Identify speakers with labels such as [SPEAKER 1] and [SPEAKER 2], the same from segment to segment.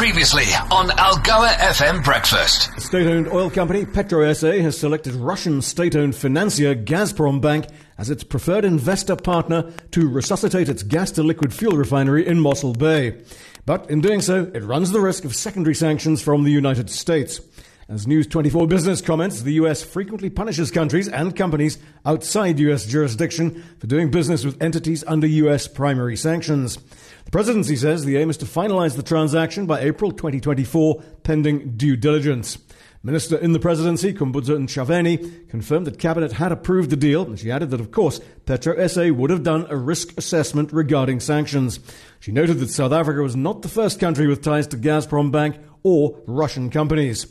[SPEAKER 1] Previously on Algoa FM Breakfast.
[SPEAKER 2] State owned oil company PetroSA has selected Russian state owned financier Gazprom Bank as its preferred investor partner to resuscitate its gas to liquid fuel refinery in Mossel Bay. But in doing so, it runs the risk of secondary sanctions from the United States. As News 24 Business comments, the US frequently punishes countries and companies outside US jurisdiction for doing business with entities under US primary sanctions. The presidency says the aim is to finalize the transaction by April 2024, pending due diligence. Minister in the presidency, Khumbudzo Ntshavheni, confirmed that cabinet had approved the deal, and she added that, of course, Petro SA would have done a risk assessment regarding sanctions. She noted that South Africa was not the first country with ties to Gazprom Bank or Russian companies.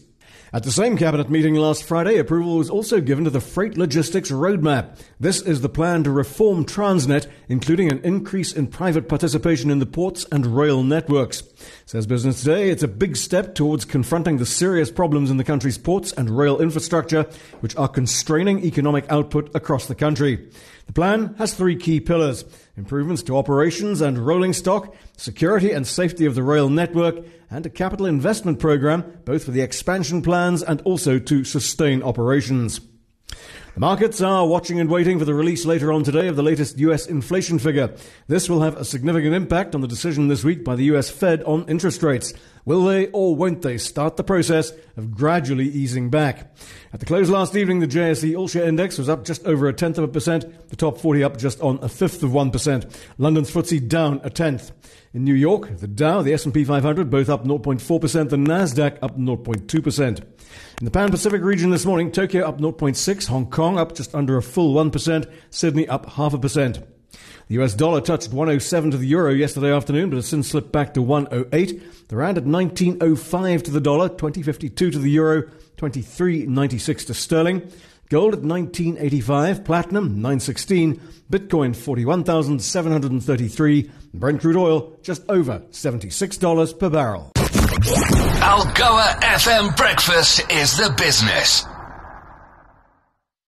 [SPEAKER 2] At the same cabinet meeting last Friday, approval was also given to the Freight Logistics Roadmap. This is the plan to reform Transnet, including an increase in private participation in the ports and rail networks. Says Business Today, it's a big step towards confronting the serious problems in the country's ports and rail infrastructure, which are constraining economic output across the country. The plan has three key pillars improvements to operations and rolling stock, security and safety of the rail network, and a capital investment program, both for the expansion plans and also to sustain operations. The markets are watching and waiting for the release later on today of the latest US inflation figure. This will have a significant impact on the decision this week by the US Fed on interest rates. Will they or won't they start the process of gradually easing back? At the close last evening, the JSE All Share Index was up just over a tenth of a percent, the top 40 up just on a fifth of 1%. London's FTSE down a tenth. In New York, the Dow, the S&P 500 both up 0.4%, the Nasdaq up 0.2%. In the Pan-Pacific region this morning, Tokyo up 0.6, Hong Kong up just under a full 1%, Sydney up half a percent. The US dollar touched 107 to the euro yesterday afternoon, but has since slipped back to 108. The rand at 1905 to the dollar, 2052 to the euro, 2396 to sterling. Gold at 1985, platinum 916, Bitcoin 41,733, Brent crude oil just over $76 per barrel.
[SPEAKER 1] Algoa FM Breakfast is the business.